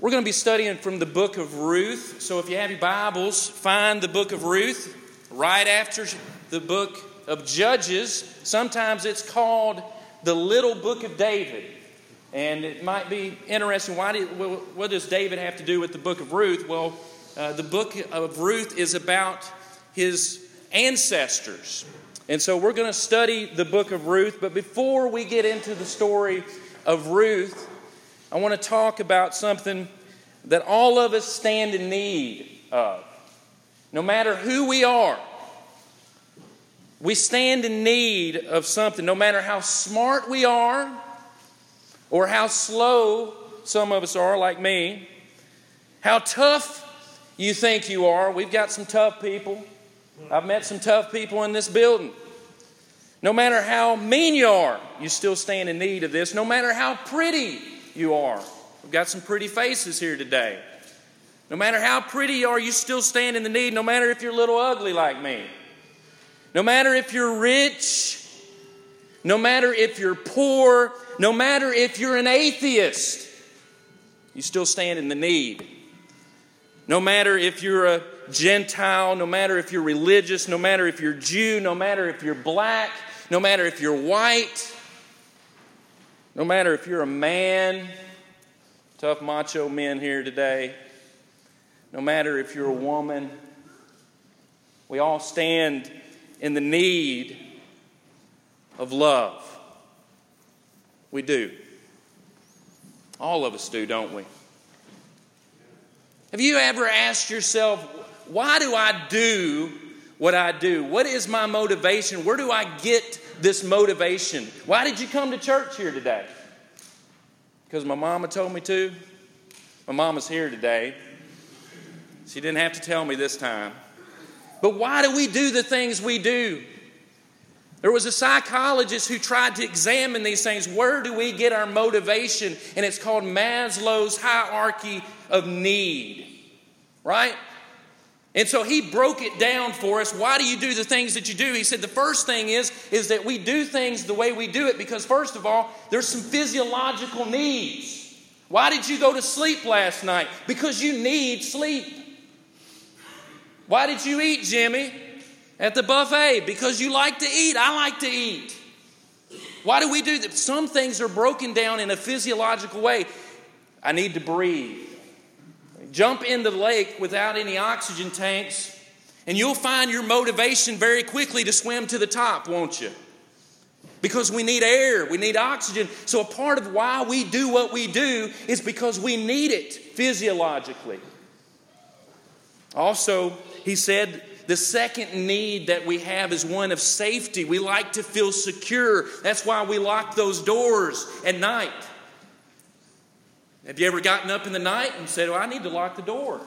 We're going to be studying from the book of Ruth. So if you have your Bibles, find the book of Ruth right after the book of Judges. Sometimes it's called the little book of David. And it might be interesting why did, what does David have to do with the book of Ruth? Well, uh, the book of Ruth is about his ancestors. And so we're going to study the book of Ruth. But before we get into the story of Ruth, I want to talk about something that all of us stand in need of. No matter who we are, we stand in need of something. No matter how smart we are or how slow some of us are, like me, how tough you think you are. We've got some tough people. I've met some tough people in this building. No matter how mean you are, you still stand in need of this. No matter how pretty you are. We've got some pretty faces here today. No matter how pretty you are, you still stand in the need, no matter if you're a little ugly like me. No matter if you're rich, no matter if you're poor, no matter if you're an atheist, you still stand in the need. No matter if you're a Gentile, no matter if you're religious, no matter if you're Jew, no matter if you're black, no matter if you're white, no matter if you're a man, tough macho men here today, no matter if you're a woman, we all stand in the need of love. We do. All of us do, don't we? Have you ever asked yourself, why do I do what I do? What is my motivation? Where do I get this motivation? Why did you come to church here today? Because my mama told me to. My mama's here today. She didn't have to tell me this time. But why do we do the things we do? There was a psychologist who tried to examine these things. Where do we get our motivation? And it's called Maslow's hierarchy of need, right? And so he broke it down for us. Why do you do the things that you do? He said the first thing is is that we do things the way we do it because first of all, there's some physiological needs. Why did you go to sleep last night? Because you need sleep. Why did you eat, Jimmy, at the buffet? Because you like to eat. I like to eat. Why do we do that? Some things are broken down in a physiological way. I need to breathe. Jump into the lake without any oxygen tanks, and you'll find your motivation very quickly to swim to the top, won't you? Because we need air, we need oxygen. So, a part of why we do what we do is because we need it physiologically. Also, he said the second need that we have is one of safety. We like to feel secure. That's why we lock those doors at night. Have you ever gotten up in the night and said, Well, I need to lock the door?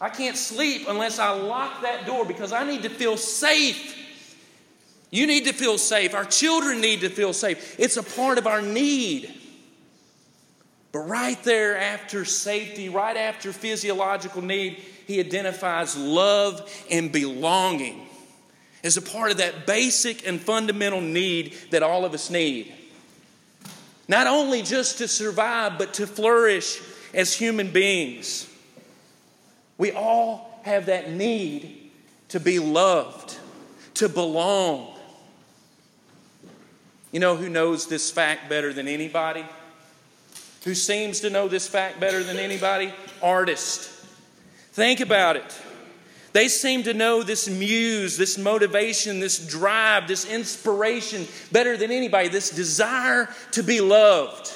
I can't sleep unless I lock that door because I need to feel safe. You need to feel safe. Our children need to feel safe. It's a part of our need. But right there after safety, right after physiological need, he identifies love and belonging as a part of that basic and fundamental need that all of us need. Not only just to survive, but to flourish as human beings. We all have that need to be loved, to belong. You know who knows this fact better than anybody? Who seems to know this fact better than anybody? Artist. Think about it. They seem to know this muse, this motivation, this drive, this inspiration better than anybody, this desire to be loved.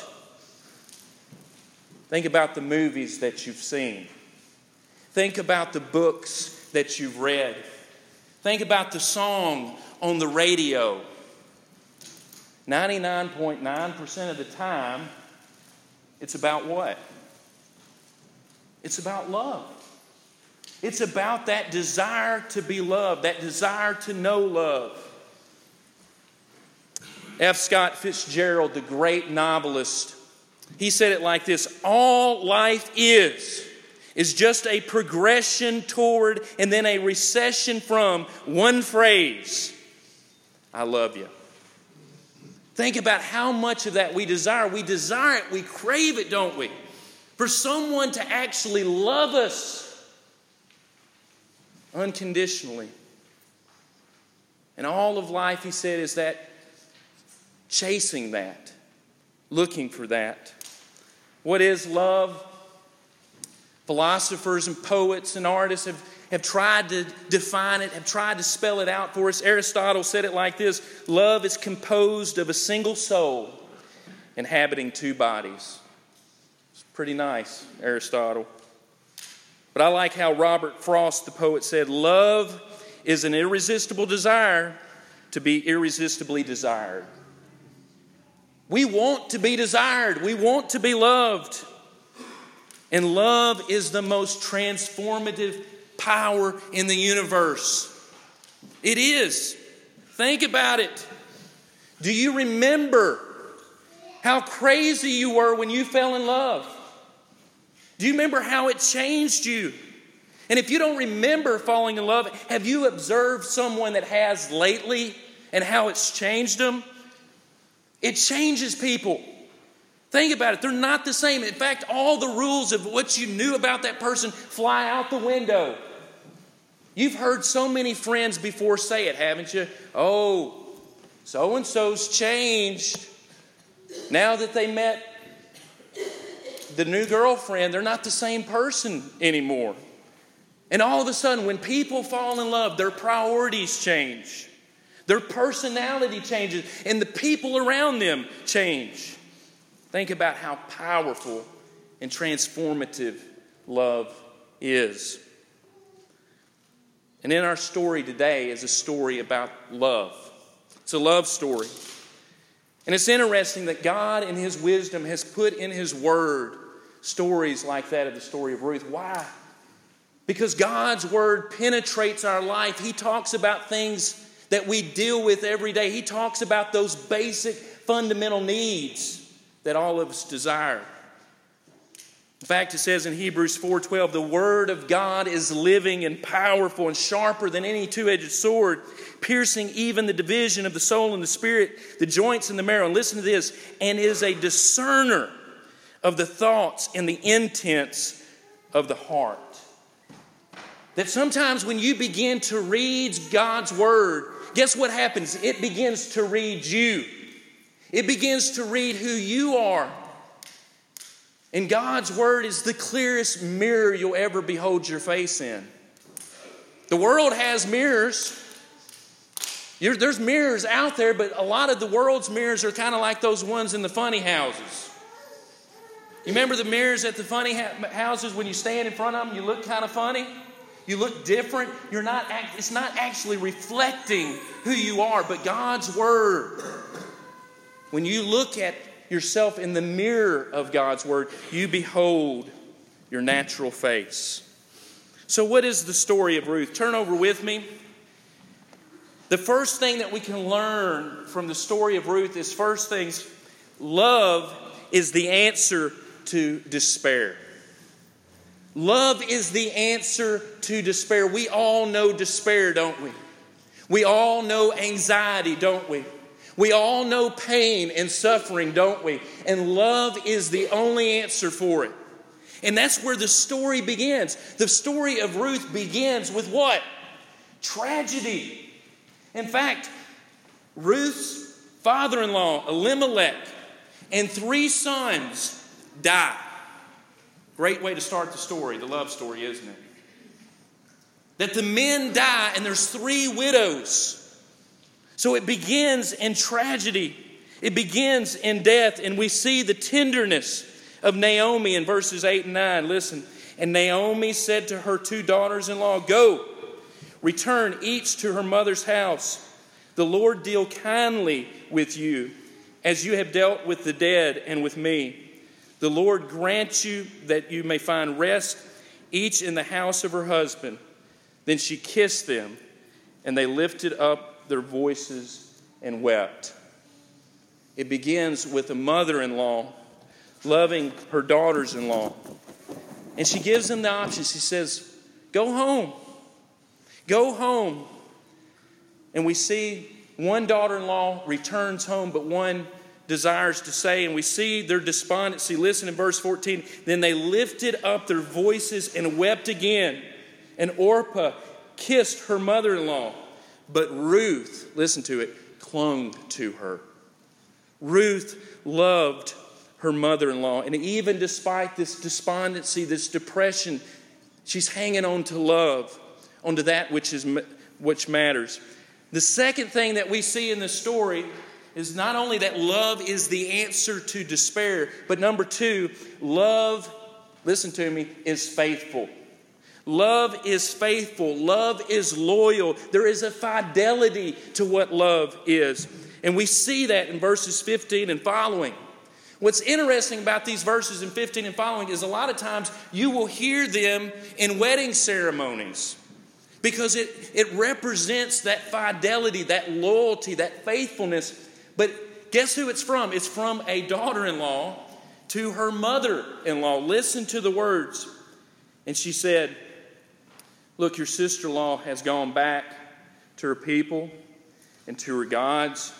Think about the movies that you've seen. Think about the books that you've read. Think about the song on the radio. 99.9% of the time, it's about what? It's about love. It's about that desire to be loved, that desire to know love. F. Scott Fitzgerald, the great novelist, he said it like this All life is, is just a progression toward and then a recession from one phrase I love you. Think about how much of that we desire. We desire it, we crave it, don't we? for someone to actually love us unconditionally. And all of life, he said, is that chasing that, looking for that. What is love? Philosophers and poets and artists have, have tried to define it, have tried to spell it out for us. Aristotle said it like this Love is composed of a single soul inhabiting two bodies. It's pretty nice, Aristotle. But I like how Robert Frost, the poet, said love is an irresistible desire to be irresistibly desired. We want to be desired, we want to be loved. And love is the most transformative power in the universe. It is. Think about it. Do you remember how crazy you were when you fell in love? Do you remember how it changed you? And if you don't remember falling in love, have you observed someone that has lately and how it's changed them? It changes people. Think about it, they're not the same. In fact, all the rules of what you knew about that person fly out the window. You've heard so many friends before say it, haven't you? Oh, so and so's changed. Now that they met the new girlfriend, they're not the same person anymore. And all of a sudden, when people fall in love, their priorities change, their personality changes, and the people around them change. Think about how powerful and transformative love is. And in our story today is a story about love. It's a love story. And it's interesting that God, in His wisdom, has put in His Word stories like that of the story of Ruth. Why? Because God's word penetrates our life. He talks about things that we deal with every day. He talks about those basic fundamental needs that all of us desire. In fact, it says in Hebrews 4:12, the word of God is living and powerful and sharper than any two-edged sword, piercing even the division of the soul and the spirit, the joints and the marrow. And listen to this, and is a discerner of the thoughts and the intents of the heart. That sometimes when you begin to read God's Word, guess what happens? It begins to read you, it begins to read who you are. And God's Word is the clearest mirror you'll ever behold your face in. The world has mirrors. there's mirrors out there, but a lot of the world's mirrors are kind of like those ones in the funny houses. You remember the mirrors at the funny houses when you stand in front of them, you look kind of funny? You look different. You're not it's not actually reflecting who you are, but God's word. When you look at yourself in the mirror of God's word, you behold your natural face. So what is the story of Ruth? Turn over with me. The first thing that we can learn from the story of Ruth is first things love is the answer to despair. Love is the answer to despair. We all know despair, don't we? We all know anxiety, don't we? We all know pain and suffering, don't we? And love is the only answer for it. And that's where the story begins. The story of Ruth begins with what? Tragedy. In fact, Ruth's father in law, Elimelech, and three sons die. Great way to start the story, the love story, isn't it? That the men die and there's three widows. So it begins in tragedy, it begins in death, and we see the tenderness of Naomi in verses 8 and 9. Listen, and Naomi said to her two daughters in law, Go, return each to her mother's house. The Lord deal kindly with you as you have dealt with the dead and with me. The Lord grant you that you may find rest, each in the house of her husband. Then she kissed them, and they lifted up their voices and wept. It begins with a mother in law loving her daughters in law. And she gives them the option. She says, Go home. Go home. And we see one daughter in law returns home, but one desires to say, and we see their despondency. Listen in verse 14. Then they lifted up their voices and wept again. And Orpah kissed her mother in law. But Ruth, listen to it, clung to her. Ruth loved her mother in law. And even despite this despondency, this depression, she's hanging on to love, onto that which, is, which matters. The second thing that we see in the story is not only that love is the answer to despair, but number two, love, listen to me, is faithful. Love is faithful. Love is loyal. There is a fidelity to what love is. And we see that in verses 15 and following. What's interesting about these verses in 15 and following is a lot of times you will hear them in wedding ceremonies because it, it represents that fidelity, that loyalty, that faithfulness. But guess who it's from? It's from a daughter in law to her mother in law. Listen to the words. And she said, Look, your sister in law has gone back to her people and to her gods.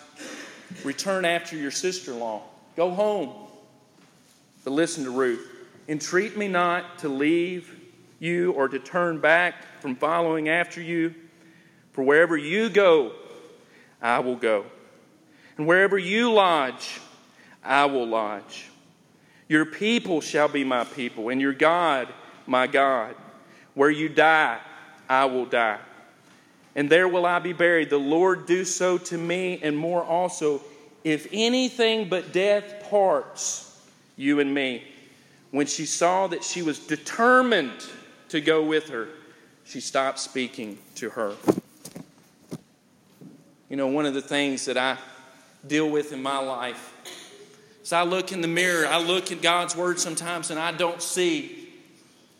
Return after your sister in law. Go home. But listen to Ruth. Entreat me not to leave you or to turn back from following after you. For wherever you go, I will go. And wherever you lodge, I will lodge. Your people shall be my people, and your God, my God. Where you die, I will die. And there will I be buried. The Lord do so to me, and more also, if anything but death parts you and me. When she saw that she was determined to go with her, she stopped speaking to her. You know, one of the things that I deal with in my life is I look in the mirror, I look at God's Word sometimes, and I don't see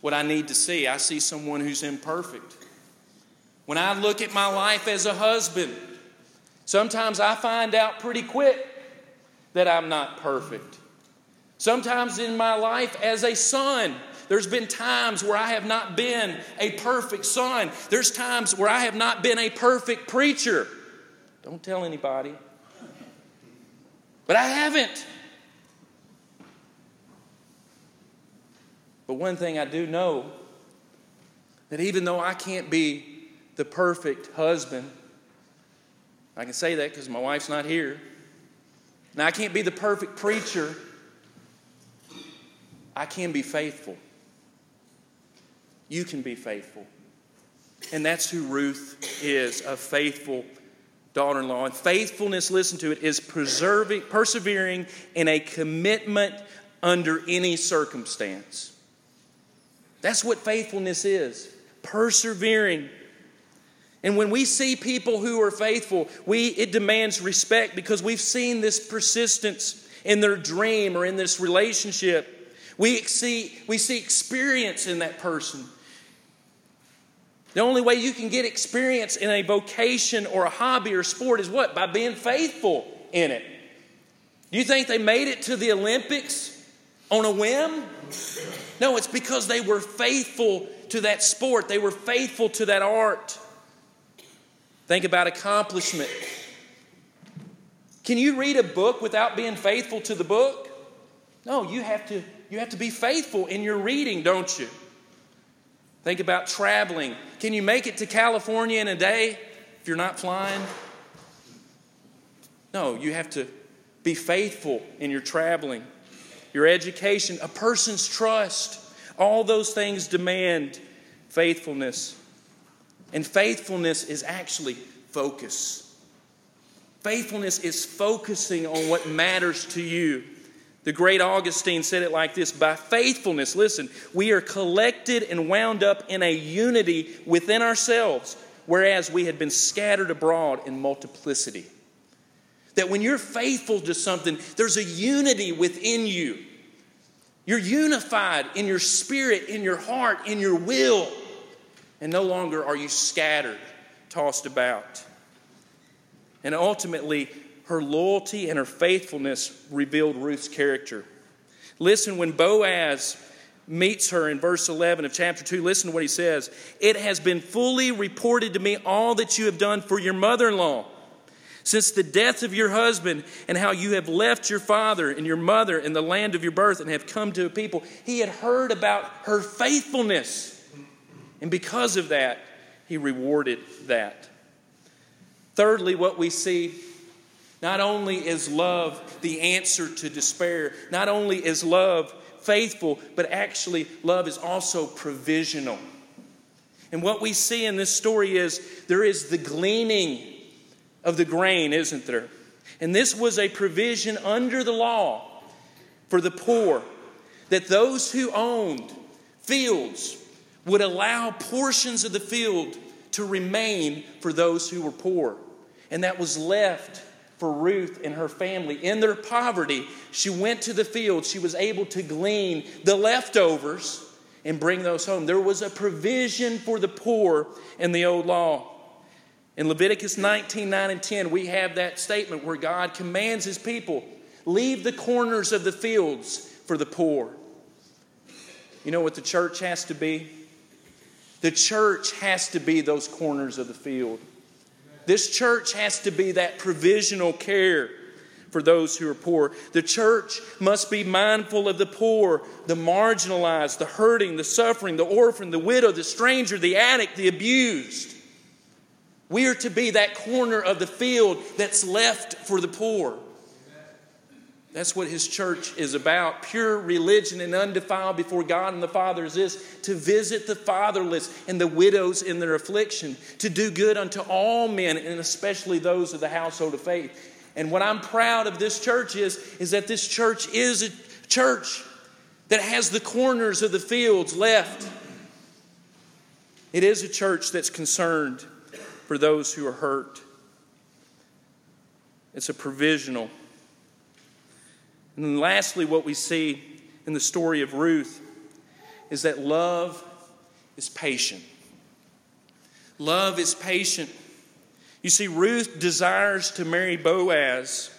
what I need to see. I see someone who's imperfect. When I look at my life as a husband, sometimes I find out pretty quick that I'm not perfect. Sometimes in my life as a son, there's been times where I have not been a perfect son. There's times where I have not been a perfect preacher. Don't tell anybody. But I haven't. But one thing I do know that even though I can't be the perfect husband, I can say that because my wife's not here. Now, I can't be the perfect preacher. I can be faithful. You can be faithful. And that's who Ruth is a faithful daughter in law. And faithfulness, listen to it, is preserving, persevering in a commitment under any circumstance. That's what faithfulness is persevering. And when we see people who are faithful, we, it demands respect because we've seen this persistence in their dream or in this relationship. We see, we see experience in that person. The only way you can get experience in a vocation or a hobby or sport is what? By being faithful in it. Do you think they made it to the Olympics on a whim? No, it's because they were faithful to that sport, they were faithful to that art. Think about accomplishment. Can you read a book without being faithful to the book? No, you have to you have to be faithful in your reading, don't you? Think about traveling. Can you make it to California in a day if you're not flying? No, you have to be faithful in your traveling, your education, a person's trust. All those things demand faithfulness. And faithfulness is actually focus. Faithfulness is focusing on what matters to you. The great Augustine said it like this By faithfulness, listen, we are collected and wound up in a unity within ourselves, whereas we had been scattered abroad in multiplicity. That when you're faithful to something, there's a unity within you. You're unified in your spirit, in your heart, in your will, and no longer are you scattered, tossed about. And ultimately, her loyalty and her faithfulness revealed Ruth's character. Listen, when Boaz meets her in verse 11 of chapter 2, listen to what he says. It has been fully reported to me all that you have done for your mother in law. since the death of your husband, and how you have left your father and your mother in the land of your birth and have come to a people. He had heard about her faithfulness. And because of that, he rewarded that. Thirdly, what we see not only is love the answer to despair, not only is love faithful, but actually, love is also provisional. And what we see in this story is there is the gleaning of the grain, isn't there? And this was a provision under the law for the poor that those who owned fields would allow portions of the field to remain for those who were poor. And that was left for Ruth and her family. In their poverty, she went to the field. She was able to glean the leftovers and bring those home. There was a provision for the poor in the old law. In Leviticus 19 9 and 10, we have that statement where God commands his people leave the corners of the fields for the poor. You know what the church has to be? The church has to be those corners of the field. This church has to be that provisional care for those who are poor. The church must be mindful of the poor, the marginalized, the hurting, the suffering, the orphan, the widow, the stranger, the addict, the abused. We are to be that corner of the field that's left for the poor. That's what his church is about. Pure religion and undefiled before God and the Father is this to visit the fatherless and the widows in their affliction, to do good unto all men, and especially those of the household of faith. And what I'm proud of this church is, is that this church is a church that has the corners of the fields left. It is a church that's concerned for those who are hurt. It's a provisional. And then lastly, what we see in the story of Ruth is that love is patient. Love is patient. You see, Ruth desires to marry Boaz,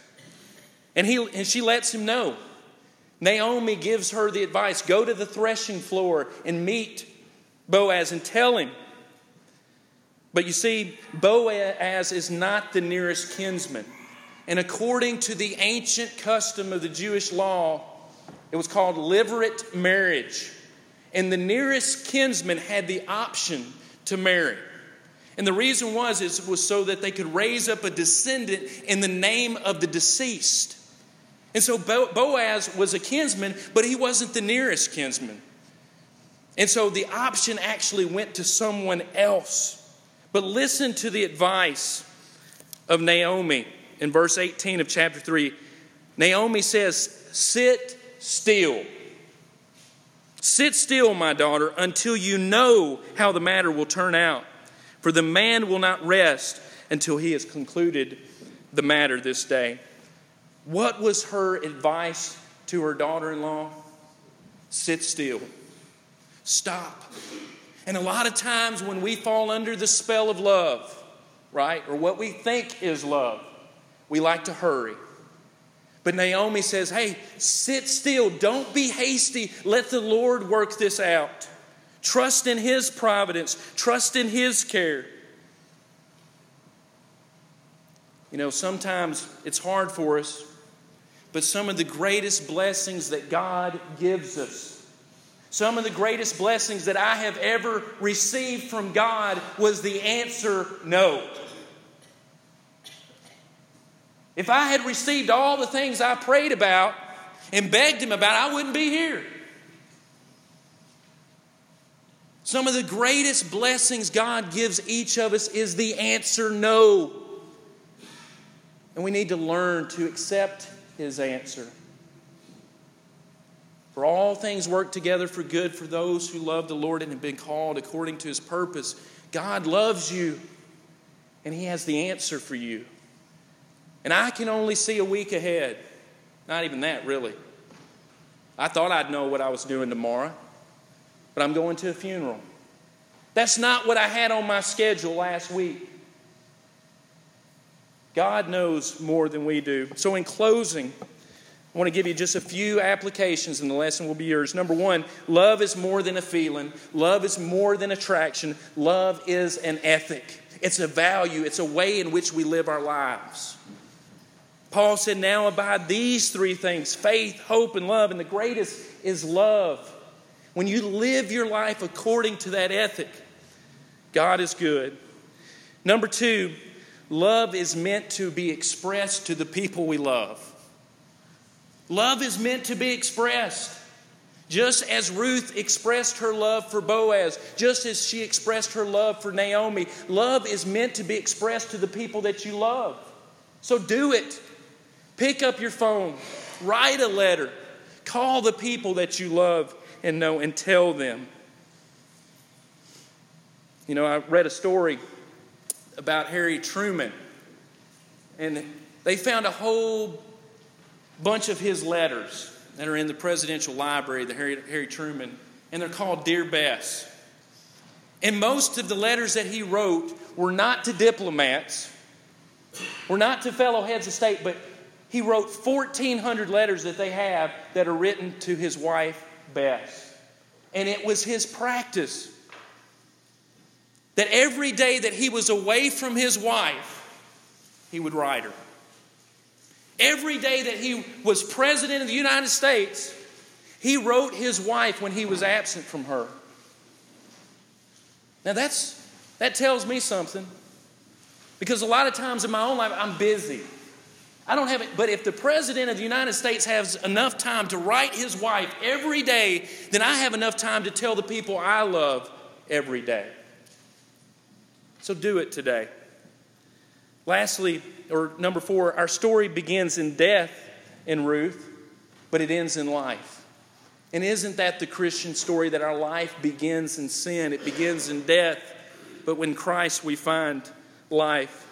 and, he, and she lets him know. Naomi gives her the advice go to the threshing floor and meet Boaz and tell him but you see, Boaz is not the nearest kinsman. And according to the ancient custom of the Jewish law, it was called levirate marriage. And the nearest kinsman had the option to marry. And the reason was is was so that they could raise up a descendant in the name of the deceased. And so Boaz was a kinsman, but he wasn't the nearest kinsman. And so the option actually went to someone else. But listen to the advice of Naomi in verse 18 of chapter 3. Naomi says, Sit still. Sit still, my daughter, until you know how the matter will turn out. For the man will not rest until he has concluded the matter this day. What was her advice to her daughter in law? Sit still. Stop. And a lot of times when we fall under the spell of love, right, or what we think is love, we like to hurry. But Naomi says, hey, sit still. Don't be hasty. Let the Lord work this out. Trust in His providence, trust in His care. You know, sometimes it's hard for us, but some of the greatest blessings that God gives us some of the greatest blessings that I have ever received from God was the answer no. If I had received all the things I prayed about and begged Him about, I wouldn't be here. Some of the greatest blessings God gives each of us is the answer no. And we need to learn to accept His answer. For all things work together for good for those who love the Lord and have been called according to his purpose. God loves you, and he has the answer for you. And I can only see a week ahead. Not even that, really. I thought I'd know what I was doing tomorrow, but I'm going to a funeral. That's not what I had on my schedule last week. God knows more than we do. So, in closing, I want to give you just a few applications, and the lesson will be yours. Number one, love is more than a feeling, love is more than attraction, love is an ethic. it's a value, it's a way in which we live our lives. Paul said, Now abide these three things faith, hope, and love. And the greatest is love. When you live your life according to that ethic, God is good. Number two, love is meant to be expressed to the people we love. Love is meant to be expressed. Just as Ruth expressed her love for Boaz, just as she expressed her love for Naomi, love is meant to be expressed to the people that you love. So do it. Pick up your phone, write a letter, call the people that you love and know, and tell them. You know, I read a story about Harry Truman, and they found a whole bunch of his letters that are in the presidential library, the Harry, Harry Truman, and they're called Dear Bess. And most of the letters that he wrote were not to diplomats, were not to fellow heads of state, but he wrote 1,400 letters that they have that are written to his wife, Bess. And it was his practice that every day that he was away from his wife, he would write her. Every day that he was president of the United States, he wrote his wife when he was absent from her. Now that's that tells me something. Because a lot of times in my own life I'm busy. I don't have it, but if the president of the United States has enough time to write his wife every day, then I have enough time to tell the people I love every day. So do it today. Lastly, or number four, our story begins in death in Ruth, but it ends in life. And isn't that the Christian story that our life begins in sin? It begins in death, but when Christ we find life.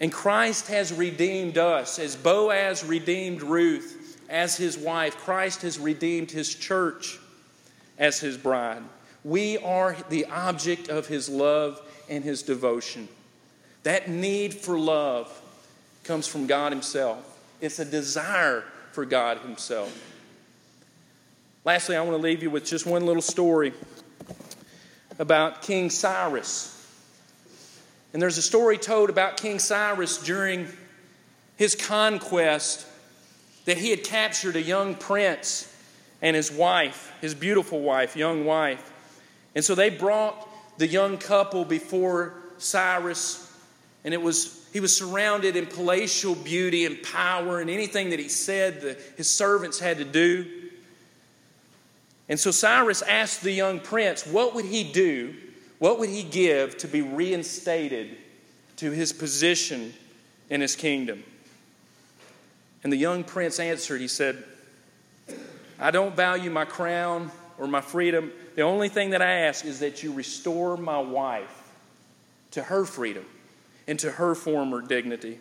And Christ has redeemed us. As Boaz redeemed Ruth as his wife, Christ has redeemed his church as his bride. We are the object of his love and his devotion. That need for love comes from God Himself. It's a desire for God Himself. Lastly, I want to leave you with just one little story about King Cyrus. And there's a story told about King Cyrus during his conquest that he had captured a young prince and his wife, his beautiful wife, young wife. And so they brought the young couple before Cyrus and it was he was surrounded in palatial beauty and power, and anything that he said, the, his servants had to do. And so Cyrus asked the young prince, what would he do? What would he give to be reinstated to his position in his kingdom? And the young prince answered, he said, I don't value my crown or my freedom. The only thing that I ask is that you restore my wife to her freedom and to her former dignity.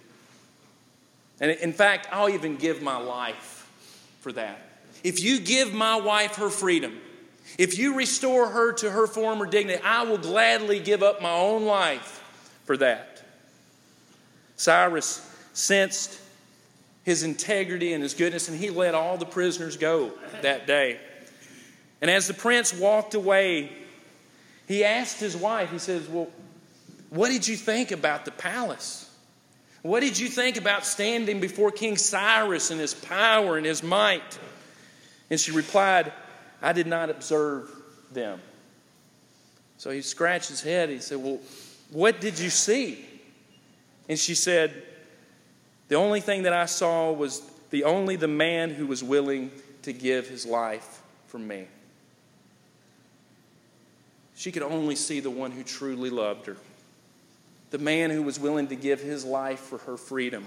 And in fact, I'll even give my life for that. If you give my wife her freedom, if you restore her to her former dignity, I will gladly give up my own life for that. Cyrus sensed his integrity and his goodness, and he let all the prisoners go that day. And as the prince walked away, he asked his wife, he says, Well, what did you think about the palace? What did you think about standing before King Cyrus and his power and his might? And she replied, I did not observe them. So he scratched his head. He said, Well, what did you see? And she said, The only thing that I saw was the only the man who was willing to give his life for me. She could only see the one who truly loved her the man who was willing to give his life for her freedom.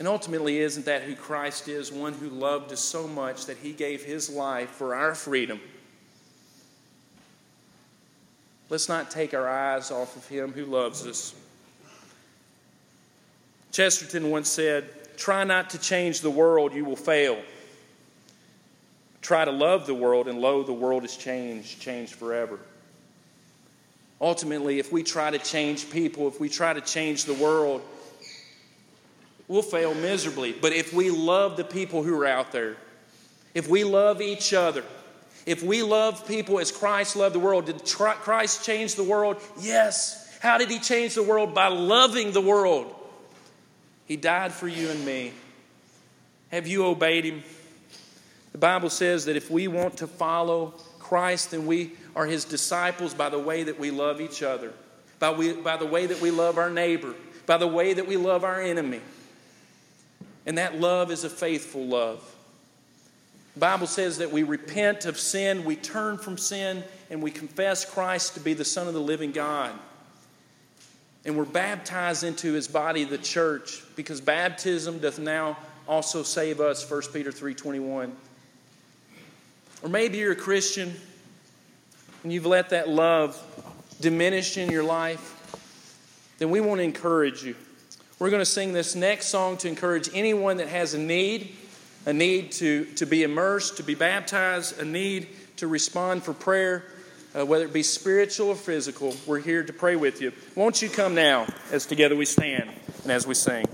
And ultimately, isn't that who Christ is? One who loved us so much that he gave his life for our freedom. Let's not take our eyes off of him who loves us. Chesterton once said, Try not to change the world, you will fail. Try to love the world, and lo, the world is changed, changed forever. Ultimately, if we try to change people, if we try to change the world, we'll fail miserably. But if we love the people who are out there, if we love each other, If we love people as Christ loved the world, did Christ change the world? Yes. How did he change the world? By loving the world. He died for you and me. Have you obeyed him? The Bible says that if we want to follow Christ, then we are his disciples by the way that we love each other, by, we, by the way that we love our neighbor, by the way that we love our enemy. And that love is a faithful love. The Bible says that we repent of sin, we turn from sin, and we confess Christ to be the Son of the living God. And we're baptized into his body, the church, because baptism doth now also save us, 1 Peter 3.21. Or maybe you're a Christian and you've let that love diminish in your life, then we want to encourage you. We're going to sing this next song to encourage anyone that has a need, a need to, to be immersed, to be baptized, a need to respond for prayer, uh, whether it be spiritual or physical. We're here to pray with you. Won't you come now as together we stand and as we sing?